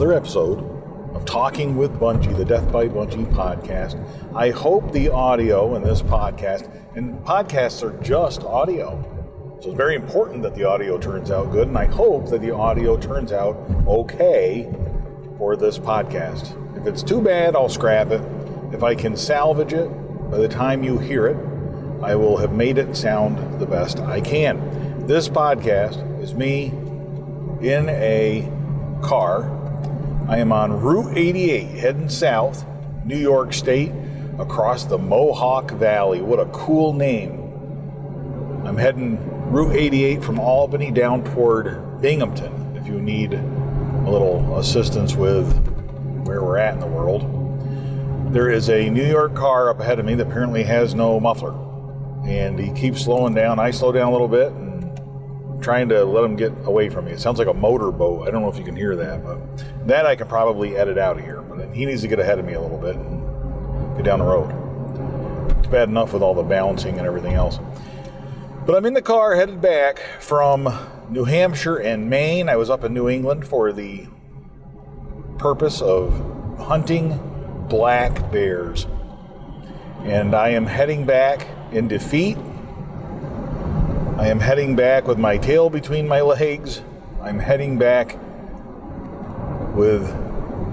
another episode of Talking with Bungie, the Death by Bungie podcast. I hope the audio in this podcast, and podcasts are just audio, so it's very important that the audio turns out good, and I hope that the audio turns out okay for this podcast. If it's too bad, I'll scrap it. If I can salvage it by the time you hear it, I will have made it sound the best I can. This podcast is me in a car. I am on Route 88 heading south, New York State, across the Mohawk Valley. What a cool name. I'm heading Route 88 from Albany down toward Binghamton if you need a little assistance with where we're at in the world. There is a New York car up ahead of me that apparently has no muffler. And he keeps slowing down. I slow down a little bit trying to let him get away from me. It sounds like a motorboat. I don't know if you can hear that, but that I can probably edit out of here. But he needs to get ahead of me a little bit and get down the road. It's bad enough with all the balancing and everything else. But I'm in the car headed back from New Hampshire and Maine. I was up in New England for the purpose of hunting black bears. And I am heading back in defeat I am heading back with my tail between my legs. I'm heading back with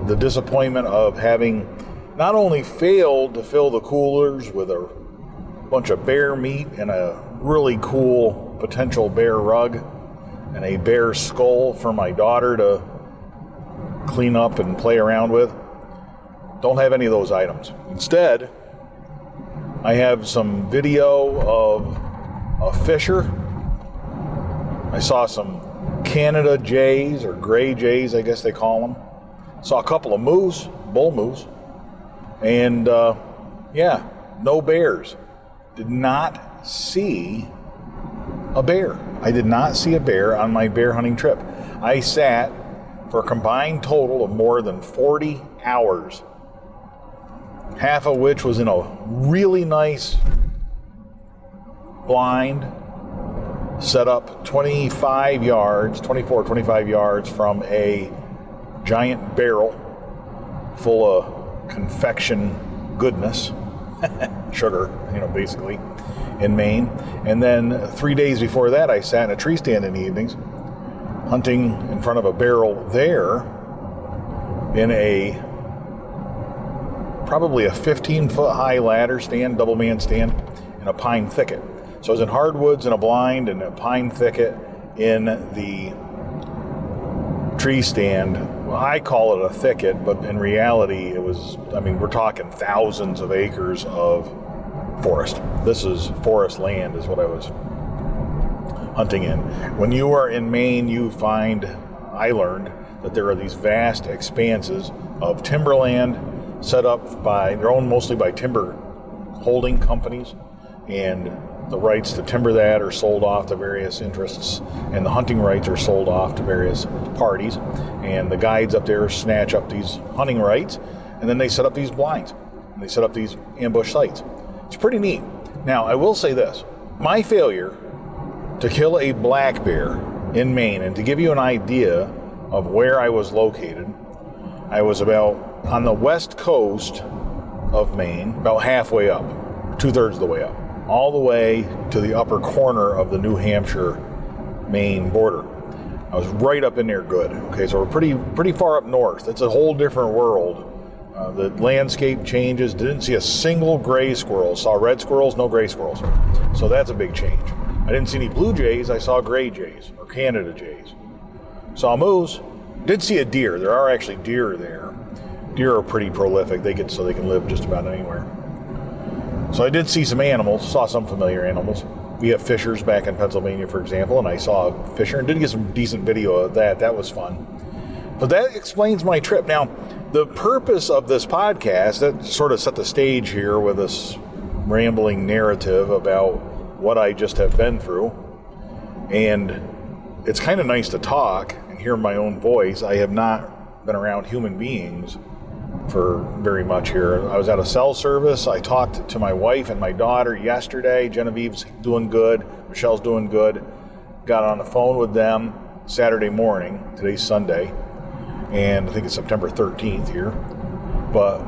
the disappointment of having not only failed to fill the coolers with a bunch of bear meat and a really cool potential bear rug and a bear skull for my daughter to clean up and play around with. Don't have any of those items. Instead, I have some video of a fisher. I saw some Canada jays or gray jays, I guess they call them. Saw a couple of moose, bull moose, and uh, yeah, no bears. Did not see a bear. I did not see a bear on my bear hunting trip. I sat for a combined total of more than 40 hours, half of which was in a really nice blind set up 25 yards, 24, 25 yards from a giant barrel full of confection goodness, sugar, you know, basically, in Maine. And then three days before that, I sat in a tree stand in the evenings, hunting in front of a barrel there in a probably a 15 foot high ladder stand, double man stand, in a pine thicket. So I was in hardwoods in a blind and a pine thicket in the tree stand. Well, I call it a thicket, but in reality, it was, I mean, we're talking thousands of acres of forest. This is forest land, is what I was hunting in. When you are in Maine, you find, I learned, that there are these vast expanses of timberland set up by, they're owned mostly by timber holding companies. And the rights to timber that are sold off to various interests, and the hunting rights are sold off to various parties. And the guides up there snatch up these hunting rights, and then they set up these blinds, and they set up these ambush sites. It's pretty neat. Now, I will say this my failure to kill a black bear in Maine, and to give you an idea of where I was located, I was about on the west coast of Maine, about halfway up, two thirds of the way up all the way to the upper corner of the New Hampshire Maine border. I was right up in there good. Okay, so we're pretty pretty far up north. It's a whole different world. Uh, the landscape changes. Didn't see a single gray squirrel. Saw red squirrels, no gray squirrels. So that's a big change. I didn't see any blue jays. I saw gray jays or Canada jays. Saw moose. Did see a deer. There are actually deer there. Deer are pretty prolific. They get so they can live just about anywhere. So I did see some animals, saw some familiar animals. We have fishers back in Pennsylvania, for example, and I saw a fisher and did get some decent video of that. That was fun. But that explains my trip. Now, the purpose of this podcast, that sort of set the stage here with this rambling narrative about what I just have been through. And it's kind of nice to talk and hear my own voice. I have not been around human beings for very much here. I was at a cell service. I talked to my wife and my daughter yesterday. Genevieve's doing good. Michelle's doing good. Got on the phone with them Saturday morning. Today's Sunday. and I think it's September 13th here. But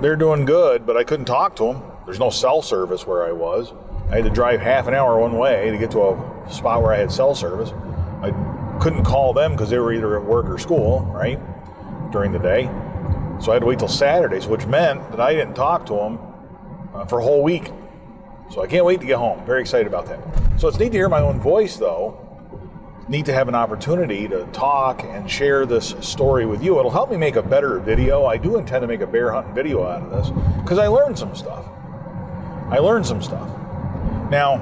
they're doing good, but I couldn't talk to them. There's no cell service where I was. I had to drive half an hour one way to get to a spot where I had cell service. I couldn't call them because they were either at work or school, right, during the day. So I had to wait till Saturdays, which meant that I didn't talk to them uh, for a whole week. So I can't wait to get home. Very excited about that. So it's neat to hear my own voice, though. Neat to have an opportunity to talk and share this story with you. It'll help me make a better video. I do intend to make a bear hunting video out of this because I learned some stuff. I learned some stuff. Now,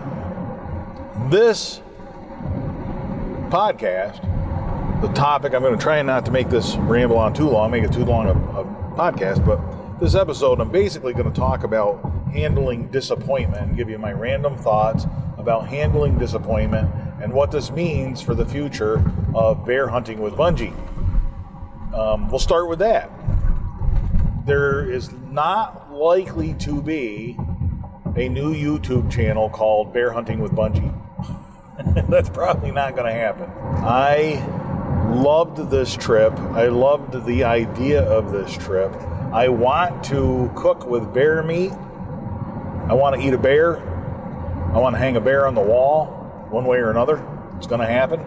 this podcast, the topic, I'm going to try not to make this ramble on too long, make it too long a, a podcast, but this episode, I'm basically going to talk about handling disappointment and give you my random thoughts about handling disappointment and what this means for the future of bear hunting with Bungie. Um, we'll start with that. There is not likely to be a new YouTube channel called Bear Hunting with Bungie. That's probably not going to happen. I loved this trip. I loved the idea of this trip. I want to cook with bear meat. I want to eat a bear. I want to hang a bear on the wall, one way or another. It's going to happen.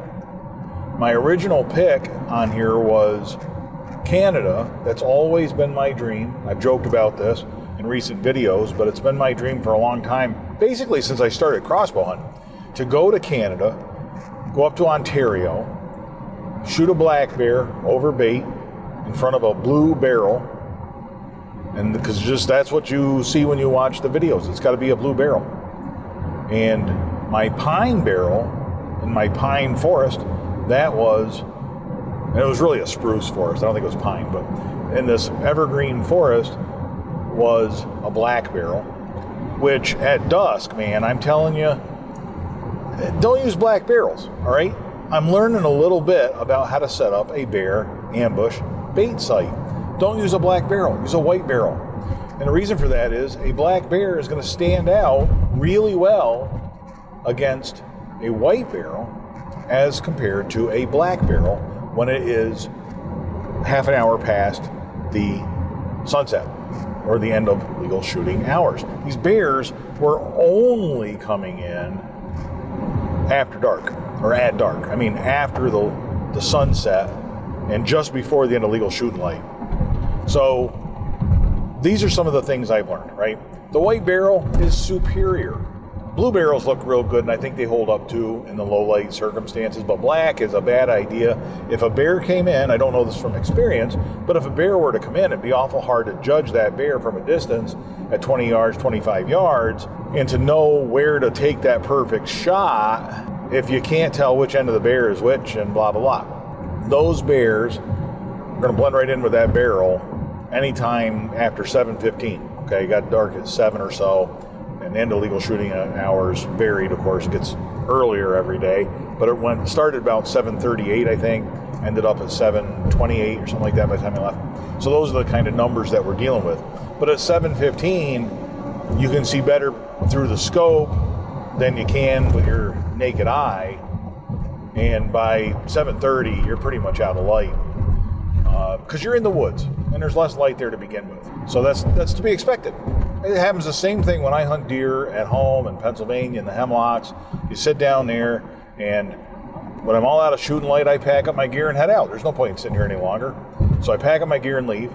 My original pick on here was Canada. That's always been my dream. I've joked about this in recent videos, but it's been my dream for a long time, basically since I started crossbow hunting, to go to Canada, go up to Ontario, shoot a black bear over bait in front of a blue barrel, and because just that's what you see when you watch the videos. It's got to be a blue barrel. And my pine barrel in my pine forest, that was, it was really a spruce forest. I don't think it was pine, but in this evergreen forest was a black barrel, which at dusk, man, I'm telling you, don't use black barrels, all right? I'm learning a little bit about how to set up a bear ambush bait site. Don't use a black barrel, use a white barrel. And the reason for that is a black bear is going to stand out really well against a white barrel as compared to a black barrel when it is half an hour past the sunset or the end of legal shooting hours. These bears were only coming in after dark or at dark. I mean, after the, the sunset and just before the end of legal shooting light. So these are some of the things I've learned, right? The white barrel is superior. Blue barrels look real good, and I think they hold up too in the low light circumstances. But black is a bad idea. If a bear came in, I don't know this from experience, but if a bear were to come in, it'd be awful hard to judge that bear from a distance at 20 yards, 25 yards, and to know where to take that perfect shot if you can't tell which end of the bear is which and blah, blah, blah. Those bears are going to blend right in with that barrel anytime after 7.15. Okay, got dark at 7 or so and of legal shooting hours varied. Of course, it gets earlier every day, but it went started about 7:38, I think, ended up at 7:28 or something like that by the time I left. So those are the kind of numbers that we're dealing with. But at 7:15, you can see better through the scope than you can with your naked eye, and by 7:30, you're pretty much out of light because uh, you're in the woods and there's less light there to begin with. So that's that's to be expected. It happens the same thing when I hunt deer at home in Pennsylvania in the hemlocks. You sit down there, and when I'm all out of shooting light, I pack up my gear and head out. There's no point in sitting here any longer. So I pack up my gear and leave.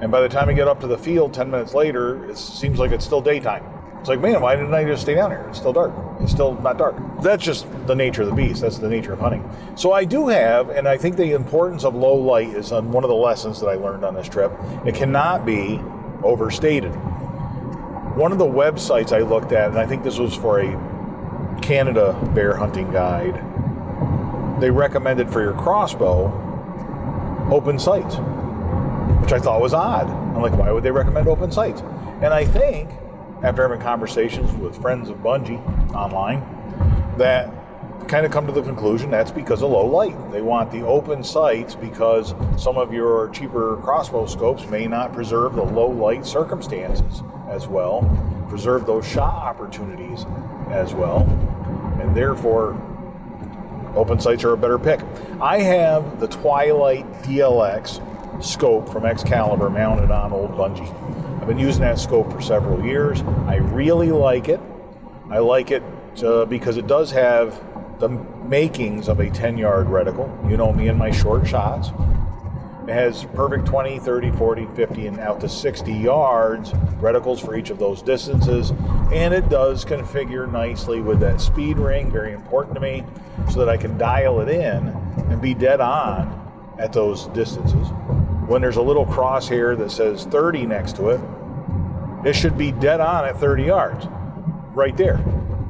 And by the time I get up to the field 10 minutes later, it seems like it's still daytime. It's like, man, why didn't I just stay down here? It's still dark. It's still not dark. That's just the nature of the beast. That's the nature of hunting. So I do have, and I think the importance of low light is on one of the lessons that I learned on this trip. It cannot be overstated one of the websites I looked at, and I think this was for a Canada bear hunting guide, they recommended for your crossbow open sights, which I thought was odd. I'm like, why would they recommend open sights? And I think, after having conversations with friends of Bungie online, that kind of come to the conclusion that's because of low light. They want the open sights because some of your cheaper crossbow scopes may not preserve the low light circumstances as well, preserve those shot opportunities as well, and therefore open sights are a better pick. I have the Twilight DLX scope from Excalibur mounted on old Bungie. I've been using that scope for several years. I really like it. I like it uh, because it does have the makings of a 10 yard reticle. You know me and my short shots. It has perfect 20, 30, 40, 50, and out to 60 yards reticles for each of those distances. And it does configure nicely with that speed ring, very important to me, so that I can dial it in and be dead on at those distances. When there's a little crosshair that says 30 next to it, it should be dead on at 30 yards, right there,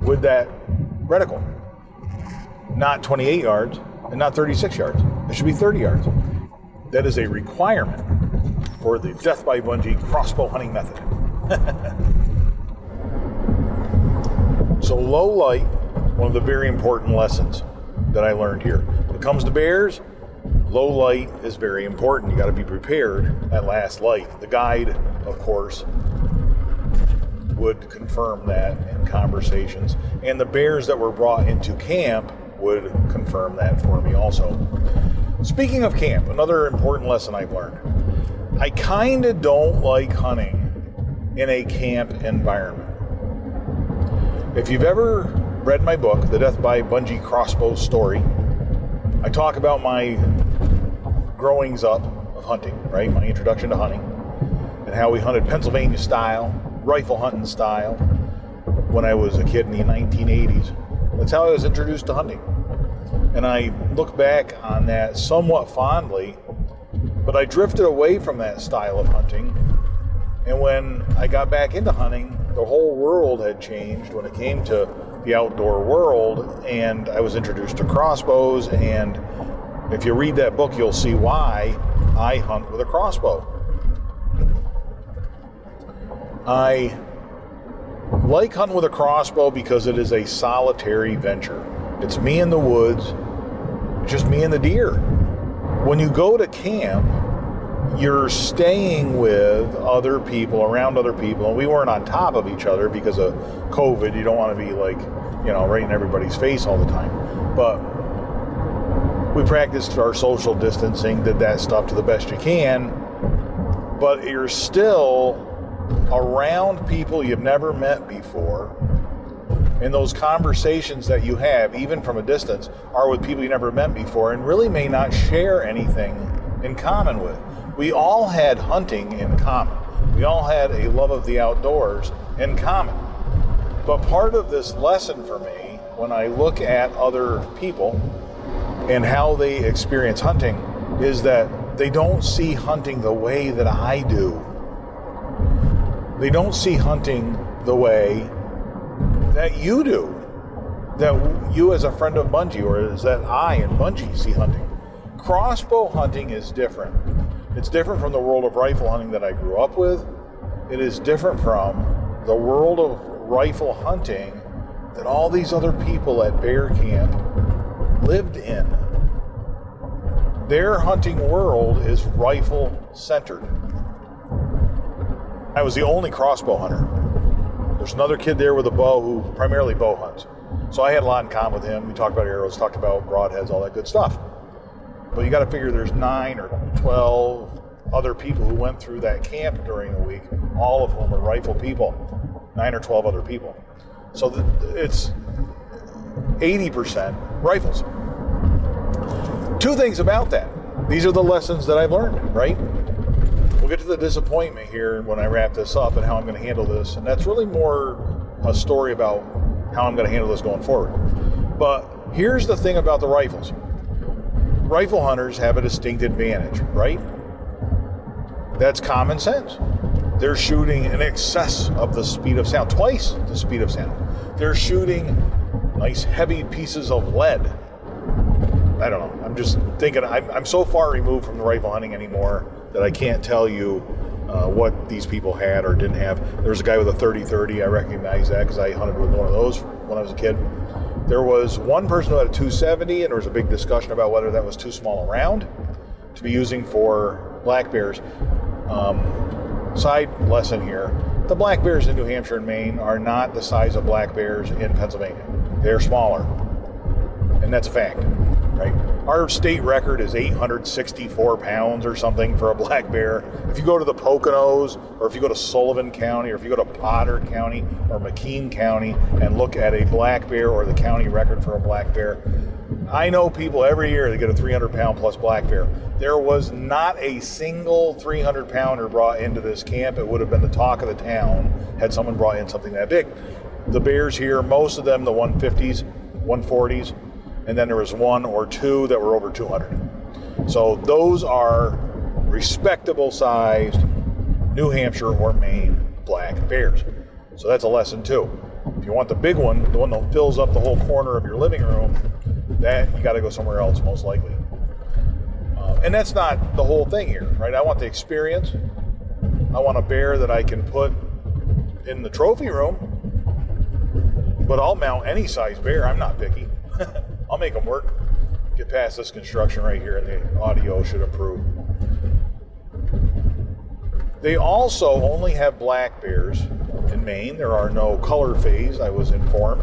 with that reticle. Not 28 yards and not 36 yards. It should be 30 yards. That is a requirement for the Death by Bungie crossbow hunting method. so, low light, one of the very important lessons that I learned here. When it comes to bears, low light is very important. You got to be prepared at last light. The guide, of course, would confirm that in conversations. And the bears that were brought into camp would confirm that for me also. Speaking of camp, another important lesson I've learned. I kind of don't like hunting in a camp environment. If you've ever read my book, The Death by Bungie Crossbow Story, I talk about my growings up of hunting, right? My introduction to hunting and how we hunted Pennsylvania style, rifle hunting style when I was a kid in the 1980s. That's how I was introduced to hunting. And I look back on that somewhat fondly, but I drifted away from that style of hunting. And when I got back into hunting, the whole world had changed when it came to the outdoor world, and I was introduced to crossbows. And if you read that book, you'll see why I hunt with a crossbow. I like hunting with a crossbow because it is a solitary venture. It's me in the woods, just me and the deer. When you go to camp, you're staying with other people, around other people, and we weren't on top of each other because of COVID. You don't want to be like, you know, right in everybody's face all the time. But we practiced our social distancing, did that stuff to the best you can, but you're still around people you've never met before. And those conversations that you have, even from a distance, are with people you never met before and really may not share anything in common with. We all had hunting in common. We all had a love of the outdoors in common. But part of this lesson for me, when I look at other people and how they experience hunting, is that they don't see hunting the way that I do. They don't see hunting the way that you do, that you as a friend of Bungie, or is that I and Bungie see hunting. Crossbow hunting is different. It's different from the world of rifle hunting that I grew up with. It is different from the world of rifle hunting that all these other people at bear camp lived in. Their hunting world is rifle centered. I was the only crossbow hunter. There's another kid there with a bow who primarily bow hunts. So I had a lot in common with him. We talked about arrows, talked about broadheads, all that good stuff. But you got to figure there's nine or 12 other people who went through that camp during the week, all of whom are rifle people. Nine or 12 other people. So it's 80% rifles. Two things about that. These are the lessons that I've learned, right? We'll get to the disappointment here when I wrap this up and how I'm going to handle this. And that's really more a story about how I'm going to handle this going forward. But here's the thing about the rifles rifle hunters have a distinct advantage, right? That's common sense. They're shooting in excess of the speed of sound, twice the speed of sound. They're shooting nice heavy pieces of lead. I don't know. I'm just thinking, I'm, I'm so far removed from the rifle hunting anymore that I can't tell you uh, what these people had or didn't have. There was a guy with a 30-30. I recognize that because I hunted with one of those when I was a kid. There was one person who had a 270, and there was a big discussion about whether that was too small a round to be using for black bears. Um, side lesson here: the black bears in New Hampshire and Maine are not the size of black bears in Pennsylvania. They're smaller, and that's a fact. right? Our state record is 864 pounds or something for a black bear. If you go to the Poconos, or if you go to Sullivan County, or if you go to Potter County or McKean County and look at a black bear or the county record for a black bear, I know people every year that get a 300 pound plus black bear. There was not a single 300 pounder brought into this camp. It would have been the talk of the town had someone brought in something that big. The bears here, most of them the 150s, 140s, and then there was one or two that were over 200. So those are respectable sized New Hampshire or Maine black bears. So that's a lesson too. If you want the big one, the one that fills up the whole corner of your living room, that you got to go somewhere else most likely. Uh, and that's not the whole thing here, right? I want the experience. I want a bear that I can put in the trophy room, but I'll mount any size bear. I'm not picky. I'll make them work. Get past this construction right here, and the audio should improve. They also only have black bears in Maine. There are no color phase, I was informed,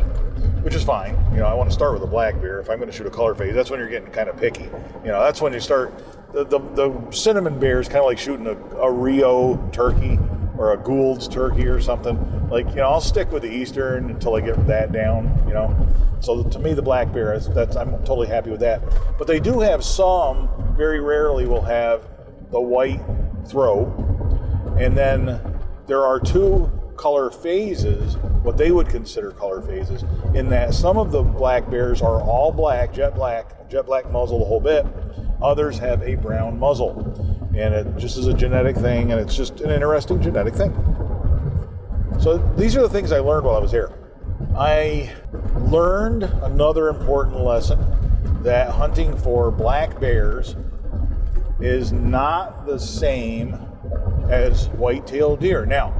which is fine. You know, I want to start with a black bear. If I'm going to shoot a color phase, that's when you're getting kind of picky. You know, that's when you start. The, the, the cinnamon bear is kind of like shooting a, a Rio turkey or a Gould's turkey or something. Like, you know, I'll stick with the Eastern until I get that down, you know. So to me, the black bear, is, that's, I'm totally happy with that. But they do have some, very rarely will have the white throat. And then there are two color phases, what they would consider color phases, in that some of the black bears are all black, jet black, jet black muzzle, the whole bit. Others have a brown muzzle. And it just is a genetic thing, and it's just an interesting genetic thing. So these are the things I learned while I was here. I learned another important lesson that hunting for black bears is not the same as white-tailed deer. Now,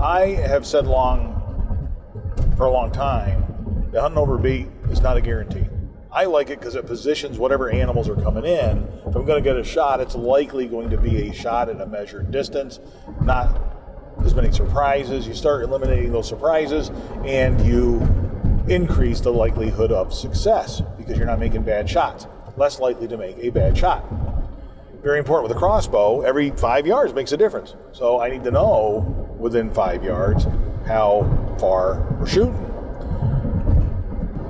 I have said long for a long time that hunting over bait is not a guarantee. I like it because it positions whatever animals are coming in. If I'm going to get a shot, it's likely going to be a shot at a measured distance, not as many surprises. You start eliminating those surprises and you increase the likelihood of success because you're not making bad shots. Less likely to make a bad shot. Very important with a crossbow, every five yards makes a difference. So I need to know within five yards how far we're shooting.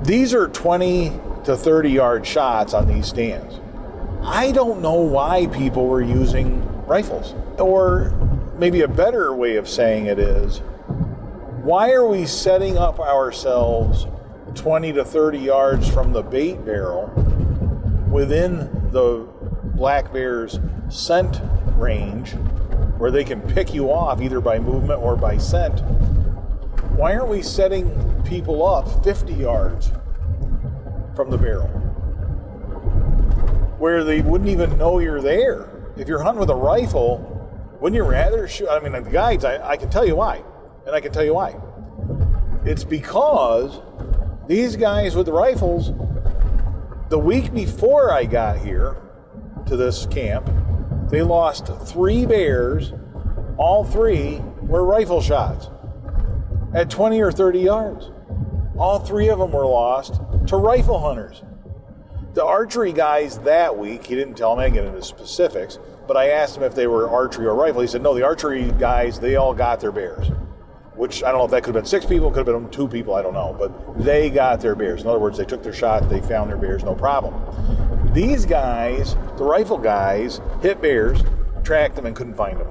These are 20 to 30 yard shots on these stands. I don't know why people were using rifles. Or maybe a better way of saying it is why are we setting up ourselves 20 to 30 yards from the bait barrel within the black bear's scent range where they can pick you off either by movement or by scent? Why aren't we setting people up 50 yards from the barrel where they wouldn't even know you're there? If you're hunting with a rifle, wouldn't you rather shoot? I mean, the guides, I, I can tell you why. And I can tell you why. It's because these guys with the rifles, the week before I got here to this camp, they lost three bears. All three were rifle shots at 20 or 30 yards. All three of them were lost to rifle hunters. The archery guys that week, he didn't tell me, I get into specifics, but I asked him if they were archery or rifle. He said, no, the archery guys, they all got their bears. Which I don't know if that could have been six people, could have been two people, I don't know. But they got their bears. In other words, they took their shot, they found their bears, no problem. These guys, the rifle guys, hit bears, tracked them, and couldn't find them.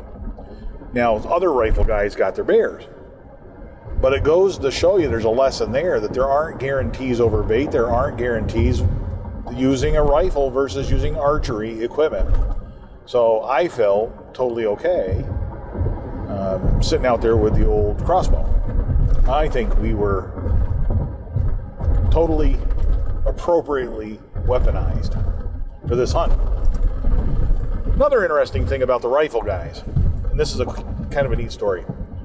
Now, other rifle guys got their bears. But it goes to show you there's a lesson there that there aren't guarantees over bait, there aren't guarantees using a rifle versus using archery equipment. So I felt totally okay um, sitting out there with the old crossbow. I think we were totally appropriately weaponized for this hunt. Another interesting thing about the rifle guys, and this is a kind of a neat story.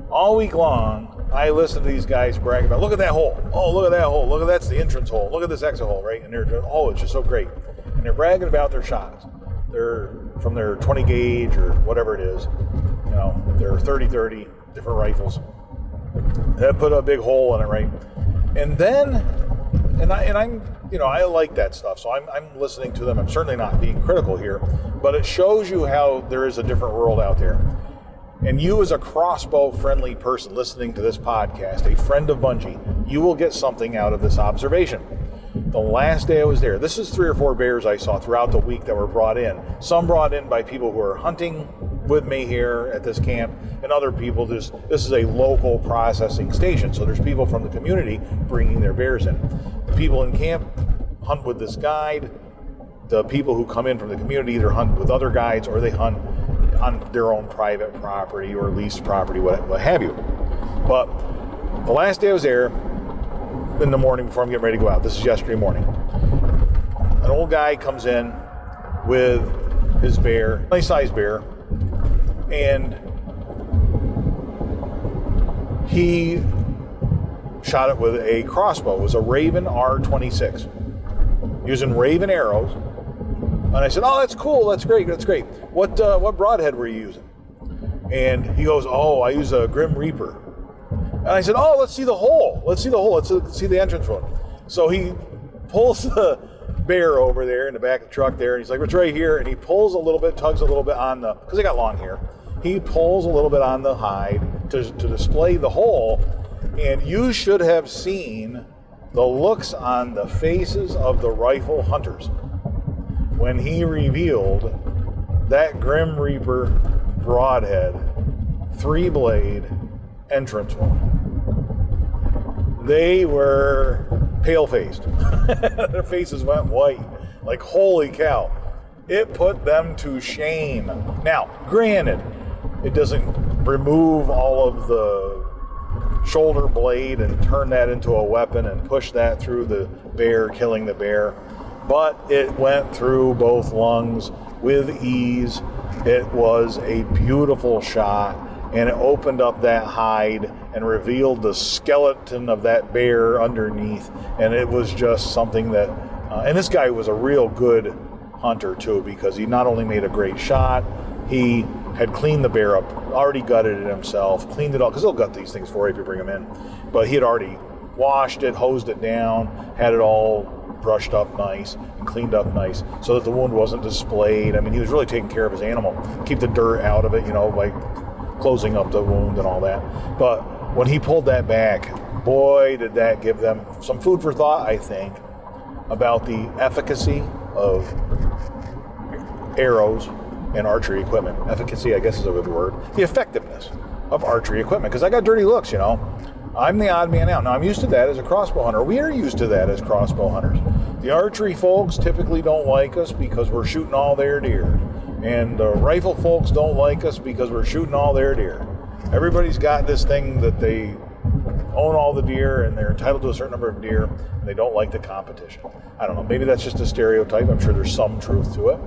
All week long, I listen to these guys brag about, look at that hole. Oh, look at that hole. Look at that's the entrance hole. Look at this exit hole, right? And they're, oh, it's just so great. And they're bragging about their shots. They're from their 20 gauge or whatever it is. You know, they're 30 30, different rifles. That put a big hole in it, right? And then and I and I'm you know I like that stuff, so I'm I'm listening to them. I'm certainly not being critical here, but it shows you how there is a different world out there. And you, as a crossbow friendly person listening to this podcast, a friend of Bungie, you will get something out of this observation. The last day I was there, this is three or four bears I saw throughout the week that were brought in. Some brought in by people who are hunting with me here at this camp, and other people just this is a local processing station, so there's people from the community bringing their bears in. The people in camp hunt with this guide. The people who come in from the community either hunt with other guides or they hunt on their own private property or leased property, what, what have you. But the last day I was there, in the morning before I'm getting ready to go out, this is yesterday morning, an old guy comes in with his bear, nice sized bear, and he shot it with a crossbow. It was a Ravin R26, using Ravin arrows and I said, "Oh, that's cool. That's great. That's great. What uh, what broadhead were you using?" And he goes, "Oh, I use a Grim Reaper." And I said, "Oh, let's see the hole. Let's see the hole. Let's see the entrance one." So he pulls the bear over there in the back of the truck there, and he's like, "It's right here." And he pulls a little bit, tugs a little bit on the because they got long hair. He pulls a little bit on the hide to, to display the hole, and you should have seen the looks on the faces of the rifle hunters when he revealed that Grim Reaper broadhead three blade entrance one. They were pale faced. Their faces went white. Like, holy cow. It put them to shame. Now, granted, it doesn't remove all of the shoulder blade and turn that into a weapon and push that through the bear, killing the bear but it went through both lungs with ease. It was a beautiful shot, and it opened up that hide and revealed the skeleton of that bear underneath. And it was just something that, uh, and this guy was a real good hunter too, because he not only made a great shot, he had cleaned the bear up, already gutted it himself, cleaned it all, because he'll gut these things for you if you bring them in. But he had already washed it, hosed it down, had it all brushed up nice and cleaned up nice so that the wound wasn't displayed. I mean, he was really taking care of his animal, keep the dirt out of it, you know, by closing up the wound and all that. But when he pulled that back, boy, did that give them some food for thought, I think, about the efficacy of arrows and archery equipment. Efficacy, I guess, is a good word. The effectiveness of archery equipment. Because I got dirty looks, you know. I'm the odd man out. Now, I'm used to that as a crossbow hunter. We are used to that as crossbow hunters. The archery folks typically don't like us because we're shooting all their deer. And the rifle folks don't like us because we're shooting all their deer. Everybody's got this thing that they own all the deer and they're entitled to a certain number of deer and they don't like the competition. I don't know. Maybe that's just a stereotype. I'm sure there's some truth to it.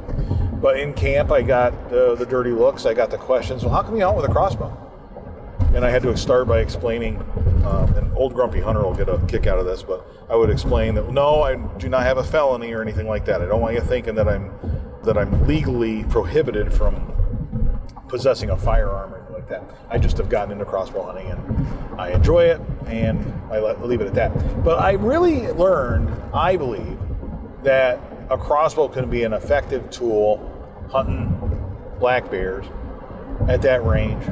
But in camp, I got uh, the dirty looks. I got the questions. Well, how come you hunt with a crossbow? And I had to start by explaining um, and old grumpy hunter will get a kick out of this, but I would explain that no, I do not have a felony or anything like that. I don't want you thinking that I'm that I'm legally prohibited from possessing a firearm or anything like that. I just have gotten into crossbow hunting and I enjoy it, and I let, leave it at that. But I really learned, I believe, that a crossbow can be an effective tool hunting black bears at that range.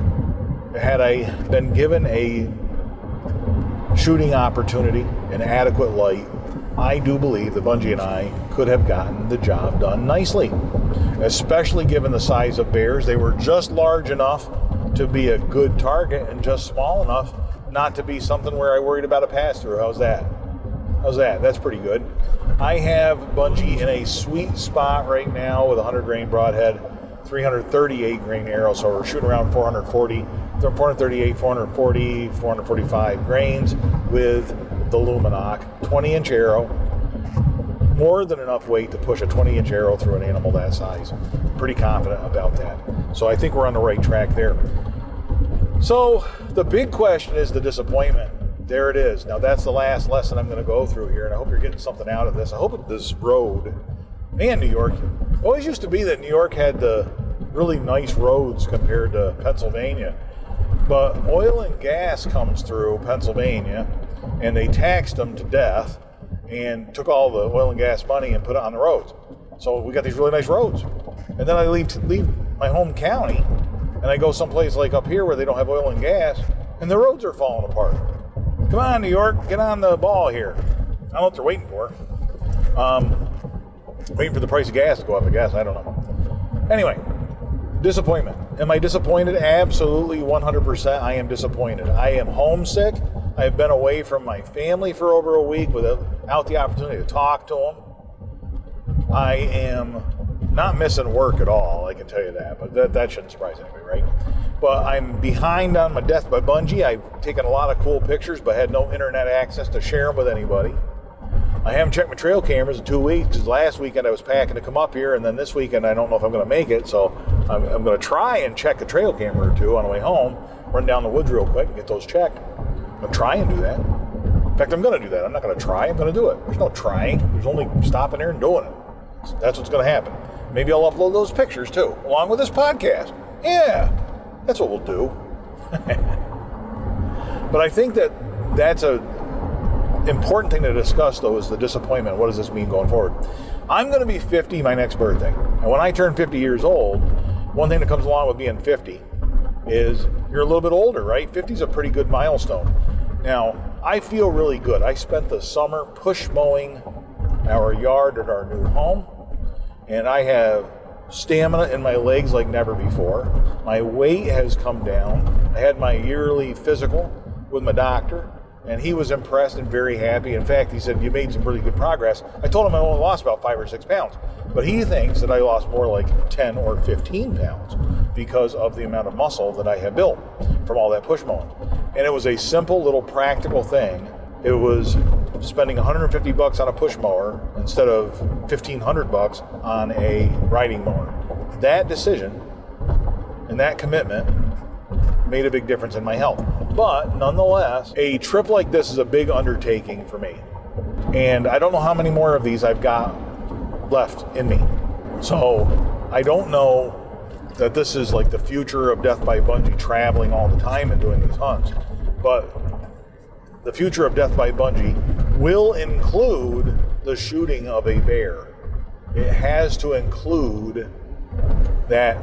Had I been given a shooting opportunity and adequate light, I do believe that Bungie and I could have gotten the job done nicely. Especially given the size of bears, they were just large enough to be a good target and just small enough not to be something where I worried about a pass through. How's that? How's that? That's pretty good. I have Bungie in a sweet spot right now with a 100 grain broadhead, 338 grain arrow, so we're shooting around 440 438, 440, 445 grains with the Lumenok 20 inch arrow. More than enough weight to push a 20 inch arrow through an animal that size. Pretty confident about that. So I think we're on the right track there. So the big question is the disappointment. There it is. Now that's the last lesson I'm going to go through here, and I hope you're getting something out of this. I hope this road and New York. always used to be that New York had the really nice roads compared to Pennsylvania. But oil and gas comes through Pennsylvania, and they taxed them to death. and took all the oil and gas money and put it on the roads. So we got these really nice roads. And then I leave, leave my home county and I go someplace like up here where they don't have oil and gas and the roads are falling apart. Come on, New York, get on the ball here. I don't know what they're waiting for. Um, waiting for the price of gas to go up, I guess. I don't know. Anyway, disappointment. Am I disappointed? Absolutely 100%. I am disappointed. I am homesick. I've been away from my family for over a week without the opportunity to talk to them. I am not missing work at all, I can tell you that, but that, that shouldn't surprise anybody, right? But I'm behind on my Death by Bungie. I've taken a lot of cool pictures, but had no internet access to share them with anybody. I haven't checked my trail cameras in two weeks because last weekend I was packing to come up here, and then this weekend I don't know if I'm going to make it. So I'm, I'm going to try and check a trail camera or two on the way home, run down the woods real quick and get those checked. I'm going to try and do that. In fact, I'm going to do that. I'm not going to try, I'm going to do it. There's no trying, there's only stopping there and doing it. That's what's going to happen. Maybe I'll upload those pictures too, along with this podcast. Yeah, that's what we'll do. but I think that that's a important thing to discuss, though, is the disappointment. What does this mean going forward? I'm going to be 50 my next birthday. And when I turn 50 years old, one thing that comes along with being 50 is you're a little bit older, right? 50 is a pretty good milestone. Now, I feel really good. I spent the summer push mowing our yard at our new home, and I have stamina in my legs like never before. My weight has come down. I had my yearly physical with my doctor and he was impressed and very happy. In fact, he said, You made some really good progress. I told him I only lost about five or six pounds, but he thinks that I lost more like 10 or 15 pounds because of the amount of muscle that I have built from all that push mowing. And it was a simple little practical thing. It was spending 150 bucks on a push mower instead of 1500 bucks on a riding mower. That decision and that commitment made a big difference in my health. But nonetheless, a trip like this is a big undertaking for me. And I don't know how many more of these I've got left in me. So I don't know that this is like the future of Death by Bungie traveling all the time and doing these hunts. But the future of Death by Bungie will include the shooting of a bear. It has to include that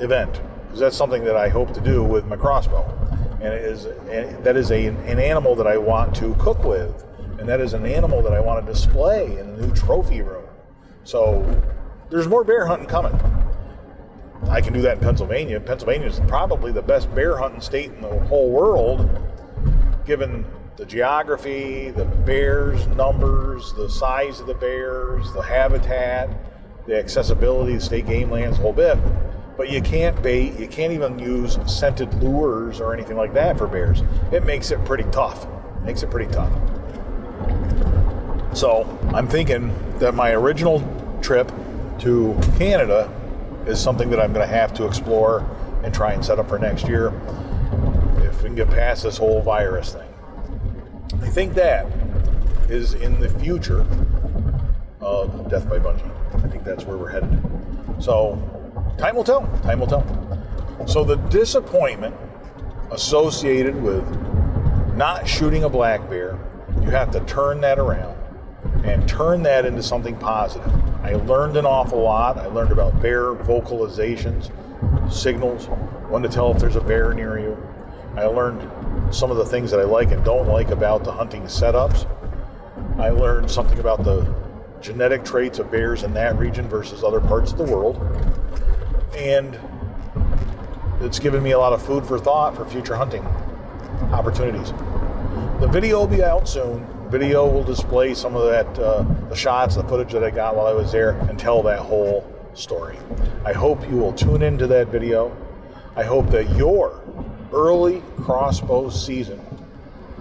event because that's something that I hope to do with my crossbow. And it is and that is a, an animal that I want to cook with, and that is an animal that I want to display in the new trophy room. So there's more bear hunting coming. I can do that in Pennsylvania. Pennsylvania is probably the best bear hunting state in the whole world, given the geography, the bears' numbers, the size of the bears, the habitat, the accessibility, the state game lands, the whole bit. But you can't bait, you can't even use scented lures or anything like that for bears. It makes it pretty tough. makes it pretty tough. So I'm thinking that my original trip to Canada is something that I'm going to have to explore and try and set up for next year if we can get past this whole virus thing. I think that is in the future of Death by Bungie. I think that's where we're headed. So Time will tell. Time will tell. So the disappointment associated with not shooting a black bear, you have to turn that around and turn that into something positive. I learned an awful lot. I learned about bear vocalizations, signals, when to tell if there's a bear near you. I learned some of the things that I like and don't like about the hunting setups. I learned something about the genetic traits of bears in that region versus other parts of the world and it's given me a lot of food for thought for future hunting opportunities. The video will be out soon. Video will display some of that, uh, the shots, the footage that I got while I was there, and tell that whole story. I hope you will tune into that video. I hope that your early crossbow season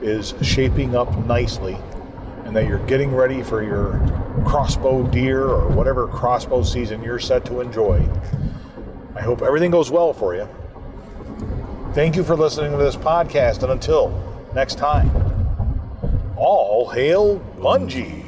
is shaping up nicely and that you're getting ready for your crossbow deer or whatever crossbow season you're set to enjoy. I hope everything goes well for you. Thank you for listening to this podcast, and until next time, all hail Bungie.